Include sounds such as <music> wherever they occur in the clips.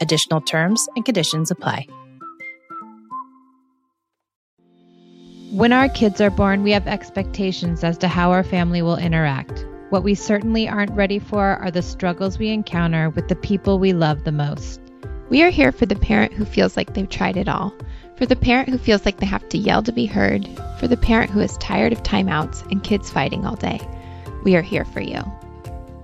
Additional terms and conditions apply. When our kids are born, we have expectations as to how our family will interact. What we certainly aren't ready for are the struggles we encounter with the people we love the most. We are here for the parent who feels like they've tried it all, for the parent who feels like they have to yell to be heard, for the parent who is tired of timeouts and kids fighting all day. We are here for you.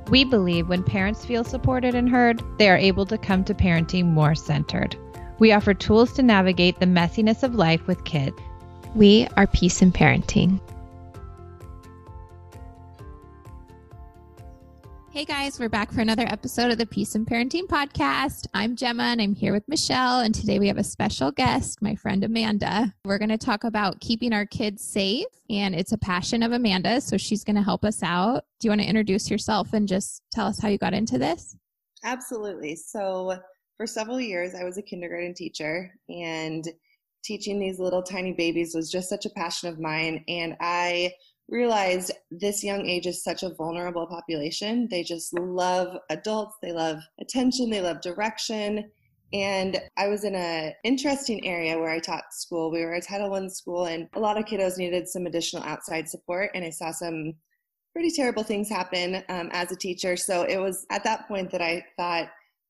We believe when parents feel supported and heard, they are able to come to parenting more centered. We offer tools to navigate the messiness of life with kids we are Peace in Parenting. Hey guys, we're back for another episode of the Peace in Parenting podcast. I'm Gemma and I'm here with Michelle. And today we have a special guest, my friend Amanda. We're going to talk about keeping our kids safe, and it's a passion of Amanda. So she's going to help us out. Do you want to introduce yourself and just tell us how you got into this? Absolutely. So, for several years, I was a kindergarten teacher and teaching these little tiny babies was just such a passion of mine. And I realized this young age is such a vulnerable population. They just love adults, they love attention, they love direction. And I was in an interesting area where I taught school. We were a Title I school, and a lot of kiddos needed some additional outside support. And I saw some pretty terrible things happen um, as a teacher. So it was at that point that I thought,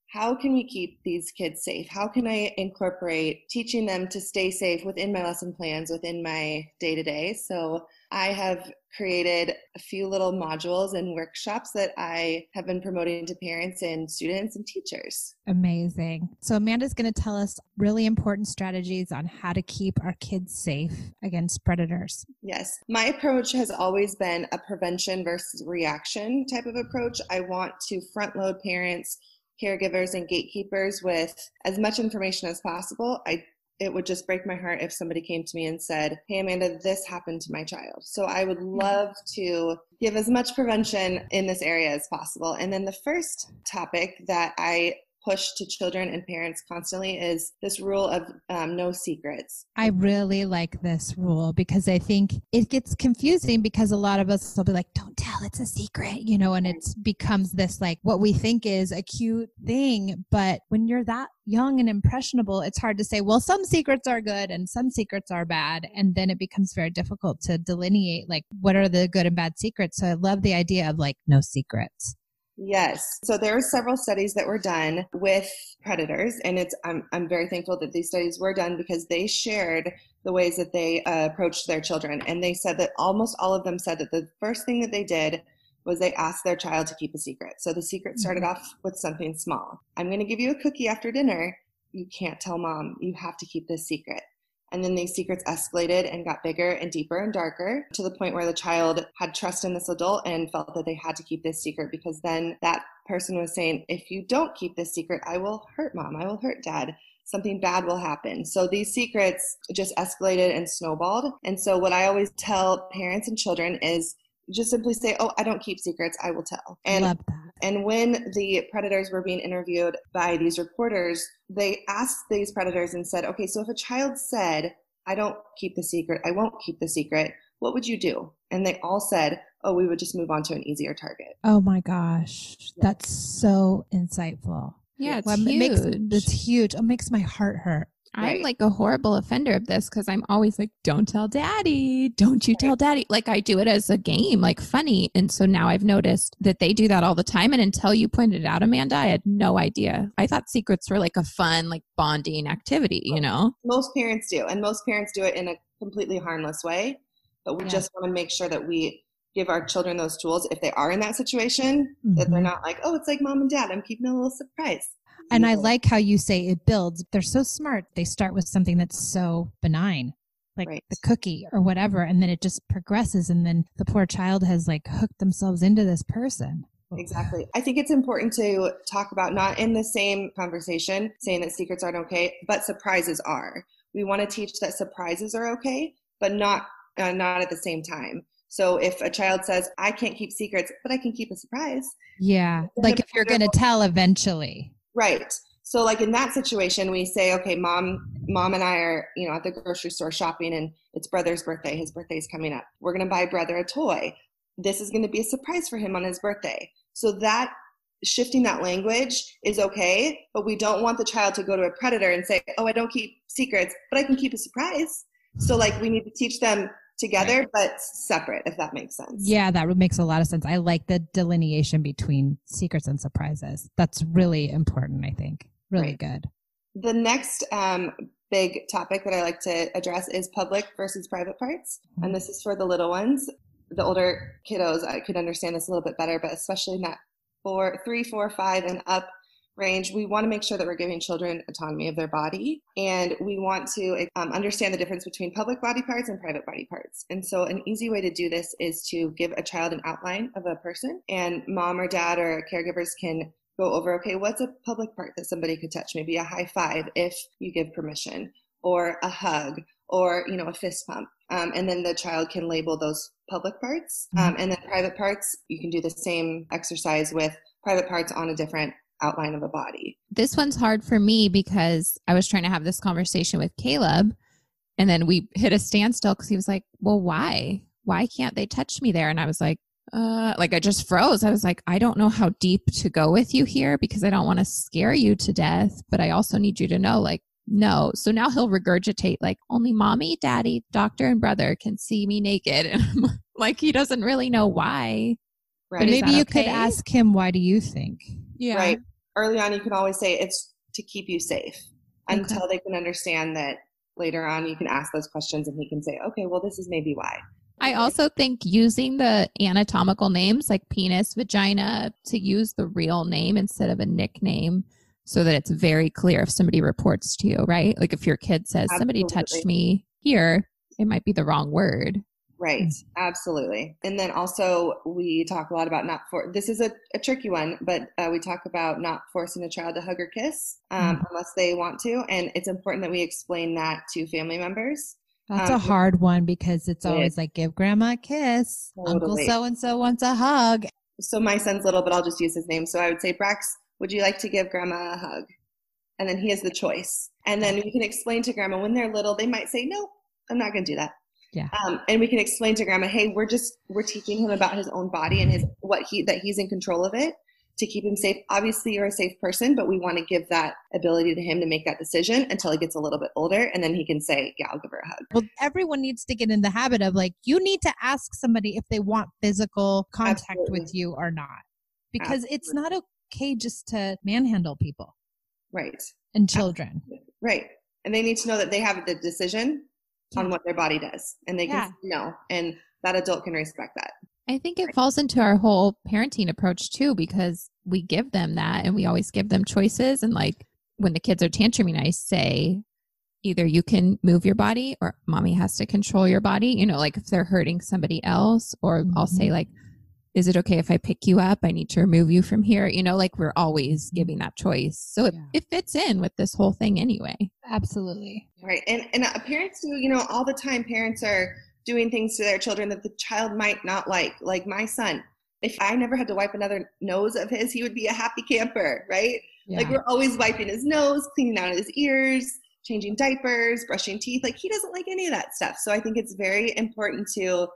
how can we keep these kids safe? How can I incorporate teaching them to stay safe within my lesson plans, within my day to day? So I have created a few little modules and workshops that I have been promoting to parents and students and teachers. Amazing. So, Amanda's going to tell us really important strategies on how to keep our kids safe against predators. Yes. My approach has always been a prevention versus reaction type of approach. I want to front load parents caregivers and gatekeepers with as much information as possible. I it would just break my heart if somebody came to me and said, Hey, Amanda, this happened to my child. So I would mm-hmm. love to give as much prevention in this area as possible. And then the first topic that I push to children and parents constantly is this rule of um, no secrets. I really like this rule because I think it gets confusing because a lot of us will be like, don't tell, it's a secret, you know, and it becomes this like what we think is a cute thing. But when you're that young and impressionable, it's hard to say, well, some secrets are good and some secrets are bad. And then it becomes very difficult to delineate like what are the good and bad secrets. So I love the idea of like no secrets. Yes. So there are several studies that were done with predators, and it's I'm I'm very thankful that these studies were done because they shared the ways that they uh, approached their children, and they said that almost all of them said that the first thing that they did was they asked their child to keep a secret. So the secret started mm-hmm. off with something small. I'm going to give you a cookie after dinner. You can't tell mom. You have to keep this secret. And then these secrets escalated and got bigger and deeper and darker to the point where the child had trust in this adult and felt that they had to keep this secret because then that person was saying, if you don't keep this secret, I will hurt mom, I will hurt dad. Something bad will happen. So these secrets just escalated and snowballed. And so, what I always tell parents and children is just simply say, "Oh, I don't keep secrets. I will tell." And Love that. and when the predators were being interviewed by these reporters, they asked these predators and said, "Okay, so if a child said, "I don't keep the secret. I won't keep the secret," what would you do?" And they all said, "Oh, we would just move on to an easier target." Oh my gosh, that's so insightful. Yeah, it's well, huge. It makes, it's huge. It makes my heart hurt I'm like a horrible offender of this because I'm always like, don't tell daddy, don't you tell daddy. Like I do it as a game, like funny. And so now I've noticed that they do that all the time. And until you pointed it out, Amanda, I had no idea. I thought secrets were like a fun, like bonding activity, you know? Most parents do. And most parents do it in a completely harmless way. But we yeah. just want to make sure that we give our children those tools if they are in that situation, mm-hmm. that they're mm-hmm. not like, oh, it's like mom and dad. I'm keeping a little surprise. And I like how you say it builds. They're so smart. They start with something that's so benign, like right. the cookie or whatever, and then it just progresses. And then the poor child has like hooked themselves into this person. Exactly. I think it's important to talk about not in the same conversation saying that secrets aren't okay, but surprises are. We want to teach that surprises are okay, but not uh, not at the same time. So if a child says, "I can't keep secrets, but I can keep a surprise," yeah, like if you're going to tell eventually, Right. So like in that situation, we say, okay, mom, mom and I are, you know, at the grocery store shopping and it's brother's birthday. His birthday's coming up. We're going to buy brother a toy. This is going to be a surprise for him on his birthday. So that shifting that language is okay, but we don't want the child to go to a predator and say, oh, I don't keep secrets, but I can keep a surprise. So like we need to teach them together right. but separate if that makes sense yeah that makes a lot of sense i like the delineation between secrets and surprises that's really important i think really right. good the next um, big topic that i like to address is public versus private parts mm-hmm. and this is for the little ones the older kiddos i could understand this a little bit better but especially not four three four five and up range, we want to make sure that we're giving children autonomy of their body. And we want to um, understand the difference between public body parts and private body parts. And so, an easy way to do this is to give a child an outline of a person, and mom or dad or caregivers can go over okay, what's a public part that somebody could touch? Maybe a high five if you give permission, or a hug, or you know, a fist pump. Um, and then the child can label those public parts. Mm-hmm. Um, and then private parts, you can do the same exercise with private parts on a different outline of a body. This one's hard for me because I was trying to have this conversation with Caleb and then we hit a standstill because he was like, Well, why? Why can't they touch me there? And I was like, uh, like I just froze. I was like, I don't know how deep to go with you here because I don't want to scare you to death, but I also need you to know, like, no. So now he'll regurgitate like only mommy, daddy, doctor, and brother can see me naked. <laughs> And like he doesn't really know why. Right. But maybe you okay? could ask him, why do you think? Yeah. Right. Early on, you can always say it's to keep you safe okay. until they can understand that later on you can ask those questions and he can say, okay, well, this is maybe why. I also think using the anatomical names like penis, vagina to use the real name instead of a nickname so that it's very clear if somebody reports to you, right? Like if your kid says, Absolutely. somebody touched me here, it might be the wrong word. Right, mm. absolutely. And then also, we talk a lot about not for this is a, a tricky one, but uh, we talk about not forcing a child to hug or kiss um, mm. unless they want to. And it's important that we explain that to family members. That's um, a hard one because it's always like, give grandma a kiss. Totally. Uncle so and so wants a hug. So my son's little, but I'll just use his name. So I would say, Brax, would you like to give grandma a hug? And then he has the choice. And then we can explain to grandma when they're little, they might say, no, I'm not going to do that. Yeah. Um, and we can explain to grandma, hey, we're just we're teaching him about his own body and his what he that he's in control of it to keep him safe. Obviously, you're a safe person, but we want to give that ability to him to make that decision until he gets a little bit older, and then he can say, "Yeah, I'll give her a hug." Well, everyone needs to get in the habit of like you need to ask somebody if they want physical contact Absolutely. with you or not, because Absolutely. it's not okay just to manhandle people, right? And children, Absolutely. right? And they need to know that they have the decision on what their body does and they can yeah. know and that adult can respect that i think it falls into our whole parenting approach too because we give them that and we always give them choices and like when the kids are tantruming i say either you can move your body or mommy has to control your body you know like if they're hurting somebody else or mm-hmm. i'll say mm-hmm. like is it okay if I pick you up? I need to remove you from here. You know, like we're always mm-hmm. giving that choice. So it, yeah. it fits in with this whole thing anyway. Absolutely. Right. And, and uh, parents do, you know, all the time parents are doing things to their children that the child might not like. Like my son, if I never had to wipe another nose of his, he would be a happy camper, right? Yeah. Like we're always wiping his nose, cleaning out his ears, changing diapers, brushing teeth. Like he doesn't like any of that stuff. So I think it's very important to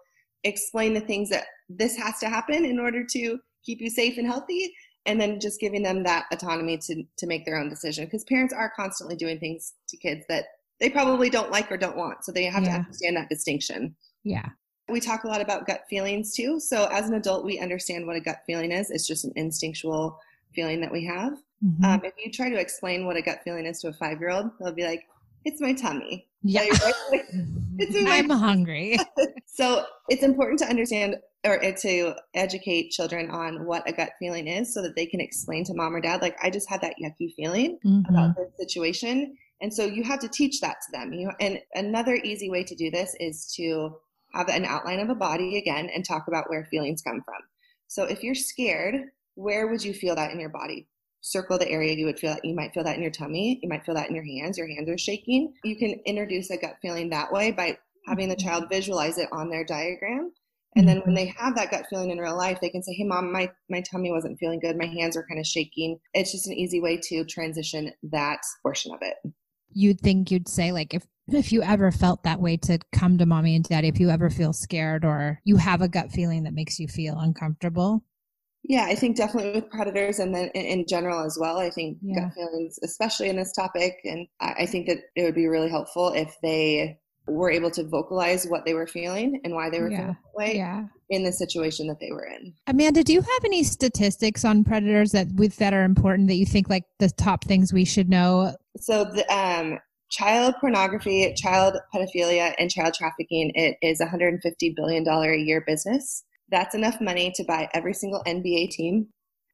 explain the things that this has to happen in order to keep you safe and healthy and then just giving them that autonomy to to make their own decision because parents are constantly doing things to kids that they probably don't like or don't want so they have Yeah. to understand that distinction Yeah. we talk a lot about gut feelings too so as an adult we understand what a gut feeling is it's just an instinctual feeling that we have Mhm. um, if you try to explain what a gut feeling is to a five year old they'll be like it's my tummy. Yeah. Like, <laughs> It's my- I'm hungry. <laughs> so it's important to understand or to educate children on what a gut feeling is so that they can explain to mom or dad like i just had that yucky feeling Mhm. about this situation. And so you have to teach that to them. You and another easy way to do this is to have an outline of a body again and talk about where feelings come from. So if you're scared where would you feel that in your body circle the area you would feel that you might feel that in your tummy you might feel that in your hands your hands are shaking. You can introduce a gut feeling that way by having the mm-hmm. child visualize it on their diagram. And then when mm-hmm. they have that gut feeling in real life they can say hey mom my, my tummy wasn't feeling good. My hands are kind of shaking. It's just an easy way to transition that portion of it. You'd think you'd say like if if you ever felt that way to come to mommy and daddy, if you ever feel scared or you have a gut feeling that makes you feel uncomfortable. Yeah i think definitely with predators and then in, general as well i think Yeah. gut feelings especially in this topic and I, I think that it would be really helpful if they were able to vocalize what they were feeling and why they were Yeah. feeling that way Yeah. in the situation that they were in Amanda, do you have any statistics on predators that with that are important that you think like the top things we should know? So the um, child pornography, child pedophilia, and child trafficking it is a 150 billion dollar a year business. That's enough money to buy every single NBA team,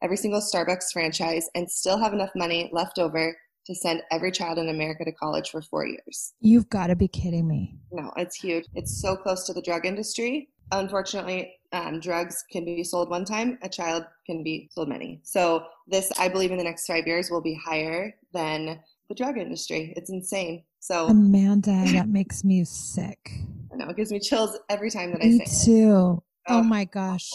every single Starbucks franchise, and still have enough money left over to send every child in America to college for four years. You've got to be kidding me. No, it's huge. It's so close to the drug industry. Unfortunately, um, drugs can be sold one time, a child can be sold many. So, this, I believe, in the next five years will be higher than the drug industry. It's insane. So, Amanda, that makes me sick. I know it gives me chills every time that I Me say it. too. Oh Oh. my gosh.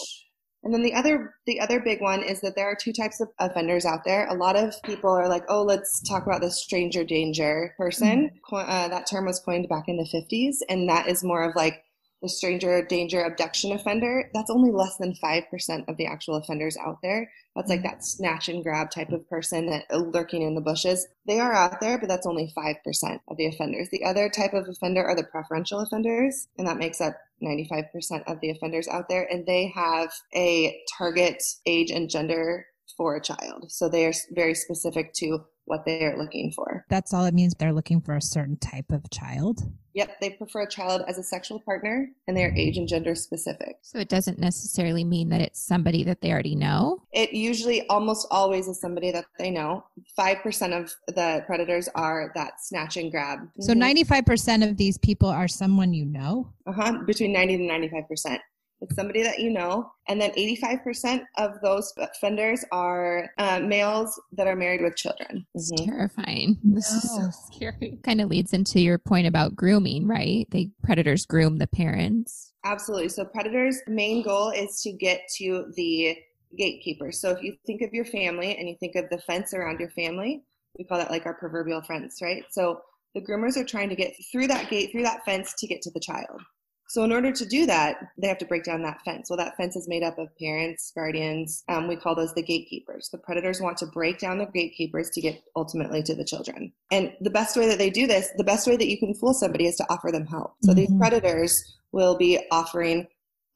And then the other the other big one is that there are two types of offenders out there. A lot of people are like, "Oh, let's talk about the stranger danger person." Co- Uh, that term was coined back in the 50s, and that is more of like the stranger danger abduction offender. That's only less than 5% of the actual offenders out there. That's like that snatch and grab type of person that uh, lurking in the bushes. They are out there, but that's only 5% of the offenders. The other type of offender are the preferential offenders, and that makes up 95% of the offenders out there, and they have a target age and gender for a child. So they are very specific to what they are looking for. That's all it means. They're looking for a certain type of child. Yep, they prefer a child as a sexual partner, and they are age and gender specific. So it doesn't necessarily mean that it's somebody that they already know. It usually almost always is somebody that they know. 5% of the predators are that snatch and grab. So 95% of these people are someone you know. uh-huh, between 90 to 95%. It's somebody that you know. And then 85% of those offenders are uh, males that are married with children. It's Mhm. terrifying. This is so scary. Kind of leads into your point about grooming, right? They predators groom the parents. Absolutely. So predators' main goal is to get to the gatekeeper. So if you think of your family and you think of the fence around your family, we call that like our proverbial fence, right? So the groomers are trying to get through that gate, through that fence to get to the child. So in order to do that, they have to break down that fence. Well, that fence is made up of parents, guardians. Um, we call those the gatekeepers. The predators want to break down the gatekeepers to get ultimately to the children. And the best way that they do this, the best way that you can fool somebody is to offer them help. So these Mhm. predators will be offering,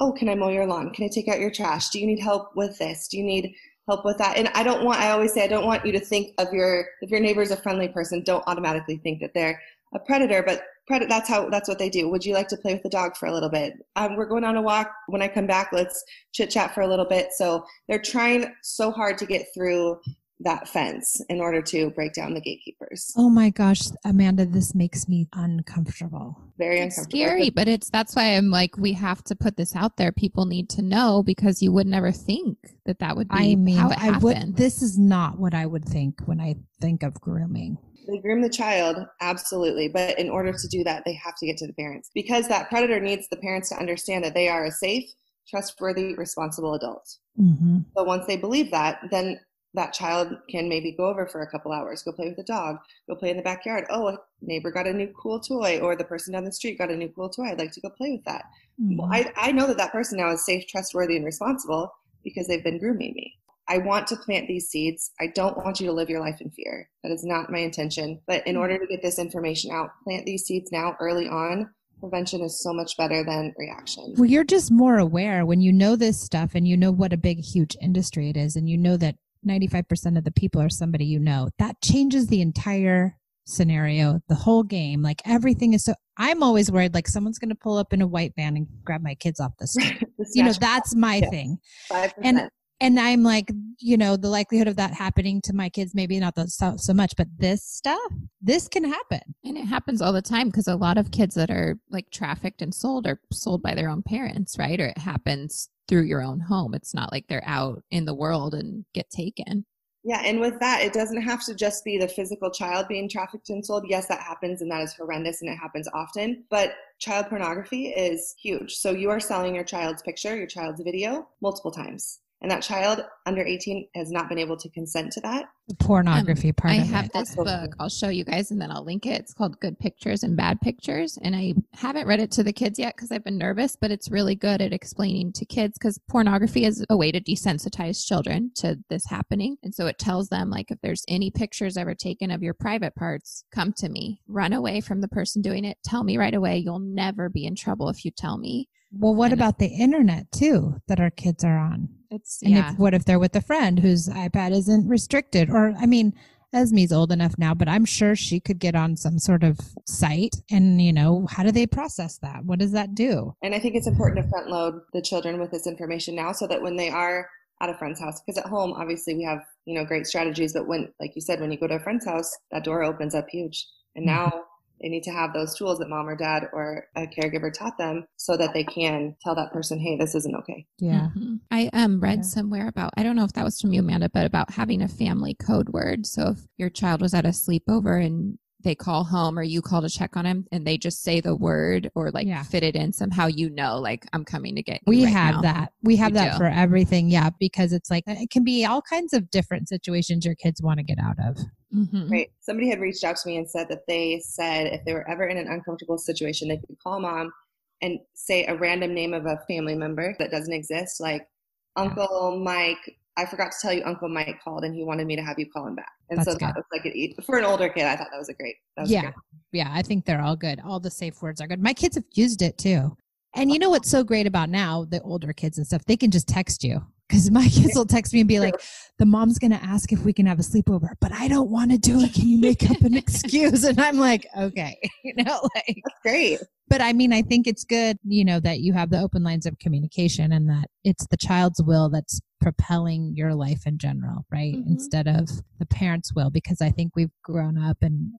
"Oh, can I mow your lawn? Can I take out your trash? Do you need help with this? Do you need help with that?" And I don't want. I always say I don't want you to think of your if your neighbor's a friendly person, don't automatically think that they're a predator. But predator that's how that's what they do. Would you like to play with the dog for a little bit? Um, we're going on a walk. When I come back, let's chit chat for a little bit. So they're trying so hard to get through that fence in order to break down the gatekeepers. Oh my gosh, Amanda, this makes me uncomfortable. Very It's uncomfortable. scary, but it's that's why I'm like, we have to put this out there. People need to know because you would never think that that would be I mean, how it I happened. would. This is not what I would think when I think of grooming. They groom the child, absolutely. But in order to do that, they have to get to the parents because that predator needs the parents to understand that they are a safe, trustworthy, responsible adult. hmm So once they believe that, then that child can maybe go over for a couple hours, go play with the dog, go play in the backyard. Oh, a neighbor got a new cool toy, or the person down the street got a new cool toy. I'd like to go play with that. Well, mm-hmm. I, I know that that person now is safe, trustworthy, and responsible because they've been grooming me. I want to plant these seeds. I don't want you to live your life in fear. That is not my intention. But in mm-hmm. order to get this information out, plant these seeds now early on. Prevention is so much better than reaction. Well, you're just more aware when you know this stuff and you know what a big, huge industry it is, and you know that 95% of the people are somebody you know. That changes the entire scenario, the whole game. Like everything is so. I'm always worried like someone's going to pull up in a white van and grab my kids off the <laughs> street. you know, that's my yeah. thing. 5%. And and I'm like, you know, the likelihood of that happening to my kids, maybe not the, so, so much, but this stuff, this can happen. And it happens all the time because a lot of kids that are like trafficked and sold are sold by their own parents, right? Or it happens through your own home. It's not like they're out in the world and get taken. Yeah, and with that, it doesn't have to just be the physical child being trafficked and sold. Yes, that happens and that is horrendous and it happens often, but child pornography is huge. So you are selling your child's picture, your child's video multiple times and that child under 18 has not been able to consent to that. The pornography um, part. I have it. this book. I'll show you guys and then I'll link it. It's called Good Pictures and Bad Pictures. And I haven't read it to the kids yet because I've been nervous, but it's really good at explaining to kids because pornography is a way to desensitize children to this happening. And so it tells them, like, if there's any pictures ever taken of your private parts, come to me. Run away from the person doing it. Tell me right away. You'll never be in trouble if you tell me. Well, what and about the internet too that our kids are on? It's and yeah. if, what if they're with a friend whose iPad isn't restricted? Or I mean, Esme's old enough now, but I'm sure she could get on some sort of site and, you know, how do they process that? What does that do? And I think it's important to front load the children with this information now so that when they are at a friend's house, because at home, obviously we have, you know, great strategies, but when, like you said, when you go to a friend's house, that door opens up huge. And mm-hmm. now they need to have those tools that mom or dad or a caregiver taught them so that they can tell that person, hey, this isn't okay. Yeah. Mm-hmm. I um, read yeah. somewhere about, I don't know if that was from you, Amanda, but about having a family code word. So if your child was at a sleepover and they call home or you call to check on him and they just say the word or like yeah. fit it in somehow you know like i'm coming to get we right have now. that we have that do. for everything yeah because it's like it can be all kinds of different situations your kids want to get out of mm-hmm. right somebody had reached out to me and said that they said if they were ever in an uncomfortable situation they could call mom and say a random name of a family member that doesn't exist like uncle mike I forgot to tell you, Uncle Mike called and he wanted me to have you call him back. And That's so that was like an, for an older kid, I thought that was a great. Was yeah, yeah, I think they're all good. All the safe words are good. My kids have used it too. And you know what's so great about now, the older kids and stuff, they can just text you because my kids will text me and be like, <laughs> the mom's going to ask if we can have a sleepover, but I don't want to do it. Can you make up an <laughs> excuse? And I'm like, okay, <laughs> you know, like, that's great. But I mean, I think it's good, you know, that you have the open lines of communication and that it's the child's will that's propelling your life in general, right? Mm-hmm. Instead of the parent's will, because I think we've grown up and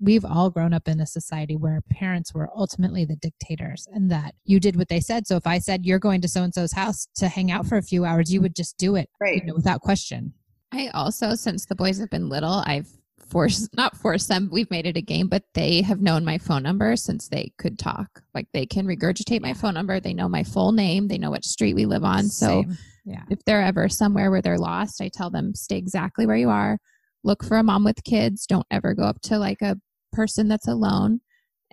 we've all grown up in a society where parents were ultimately the dictators and that you did what they said. So if I said you're going to so and so's house to hang out for a few hours, you would just do it right. You know, without question. I also, since the boys have been little, I've forced, <laughs> not forced them, we've made it a game, but they have known my phone number since they could talk. Like they can regurgitate my phone number. They know my full name. They know what street we live on. So yeah. if they're ever somewhere where they're lost, I tell them stay exactly where you are. Look for a mom with kids. Don't ever go up to like a person that's alone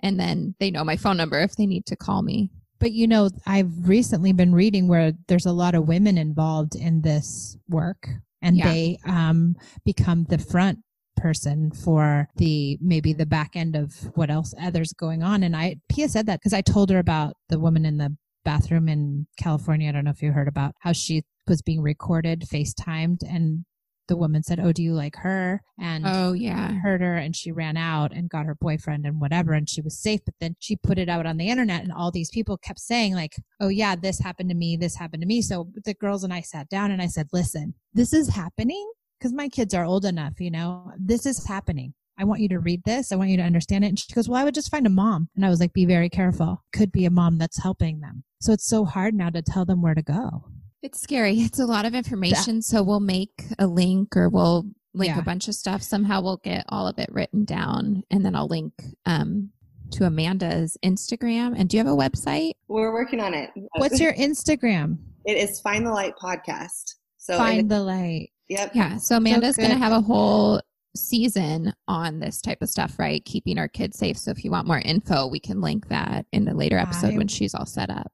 and then they know my phone number if they need to call me. But you know i've recently been reading where there's a lot of women involved in this work and yeah. they um, become the front person for the maybe the back end of what else others going on. And i pia said that because i told her about the woman in the bathroom in california. I don't know if you heard about how she was being recorded facetimed and the woman said, "Oh, do you like her?" And oh yeah, hurt her, and she ran out and got her boyfriend and whatever, and she was safe. But then she put it out on the internet, and all these people kept saying like, "Oh yeah, this happened to me. This happened to me." So the girls and I sat down and I said, "Listen, this is happening." Because my kids are old enough, you know, this is happening. I want you to read this. I want you to understand it. And she goes, Well, I would just find a mom. And I was like, Be very careful. Could be a mom that's helping them. So it's so hard now to tell them where to go. It's scary. It's a lot of information. So we'll make a link or we'll link yeah. a bunch of stuff. Somehow we'll get all of it written down and then I'll link um, to Amanda's Instagram. And do you have a website? We're working on it. What's your <laughs> Instagram? It is Find the Light Podcast. So Find the Light. Yep. Yeah. So Amanda's so going to have a whole season on this type of stuff, right? Keeping our kids safe. So if you want more info, we can link that in a later episode I, when she's all set up.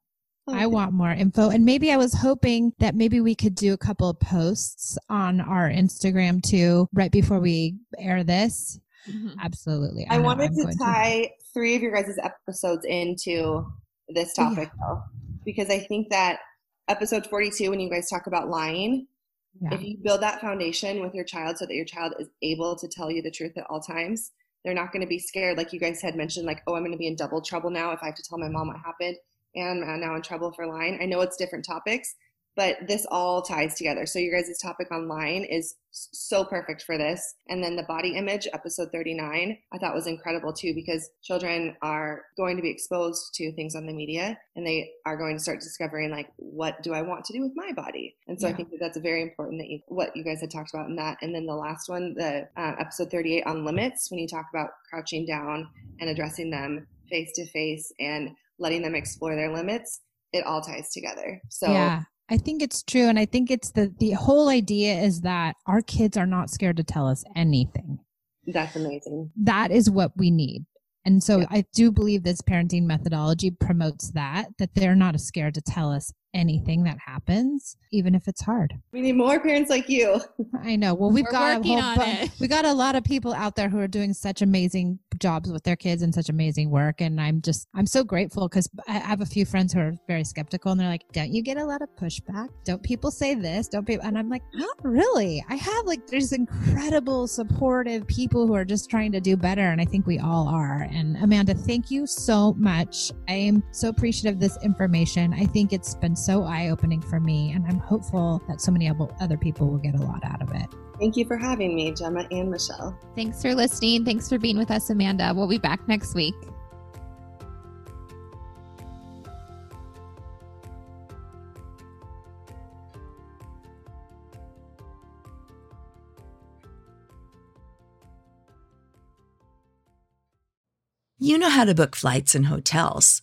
I want more info. And maybe I was hoping that maybe we could do a couple of posts on our Instagram too, right before we air this. Mm-hmm. Absolutely. I, I wanted to tie to. three of your guys' episodes into this topic yeah. though, because I think that episode 42, when you guys talk about lying, yeah. if you build that foundation with your child so that your child is able to tell you the truth at all times, they're not going to be scared. Like you guys had mentioned, like, oh, I'm going to be in double trouble now if I have to tell my mom what happened and I'm now in trouble for lying. I know it's different topics, but this all ties together. So your guys' topic online is so perfect for this. And then the body image, episode 39, I thought was incredible too, because children are going to be exposed to things on the media and they are going to start discovering like, what do I want to do with my body? And so yeah. I think that that's very important that you, what you guys had talked about in that. And then the last one, the uh, episode 38 on limits, when you talk about crouching down and addressing them face to face and letting them explore their limits, it all ties together. So yeah. I think it's true. And I think it's the, the whole idea is that our kids are not scared to tell us anything. That's amazing. That is what we need. And so yeah. I do believe this parenting methodology promotes that, that they're not scared to tell us anything that happens, even if it's hard. We need more parents like you. <laughs> I know. Well, we've We're got a whole bu- we got a lot of people out there who are doing such amazing jobs with their kids and such amazing work. And I'm just I'm so grateful because I have a few friends who are very skeptical and they're like, "Don't you get a lot of pushback? Don't people say this? Don't people?" And I'm like, "Not really. I have like there's incredible supportive people who are just trying to do better, and I think we all are." And Amanda, thank you so much. I am so appreciative of this information. I think it's been so eye opening for me, and I'm hopeful that so many other people will get a lot out of it. Thank you for having me, Gemma and Michelle. Thanks for listening. Thanks for being with us, Amanda. We'll be back next week. You know how to book flights and hotels.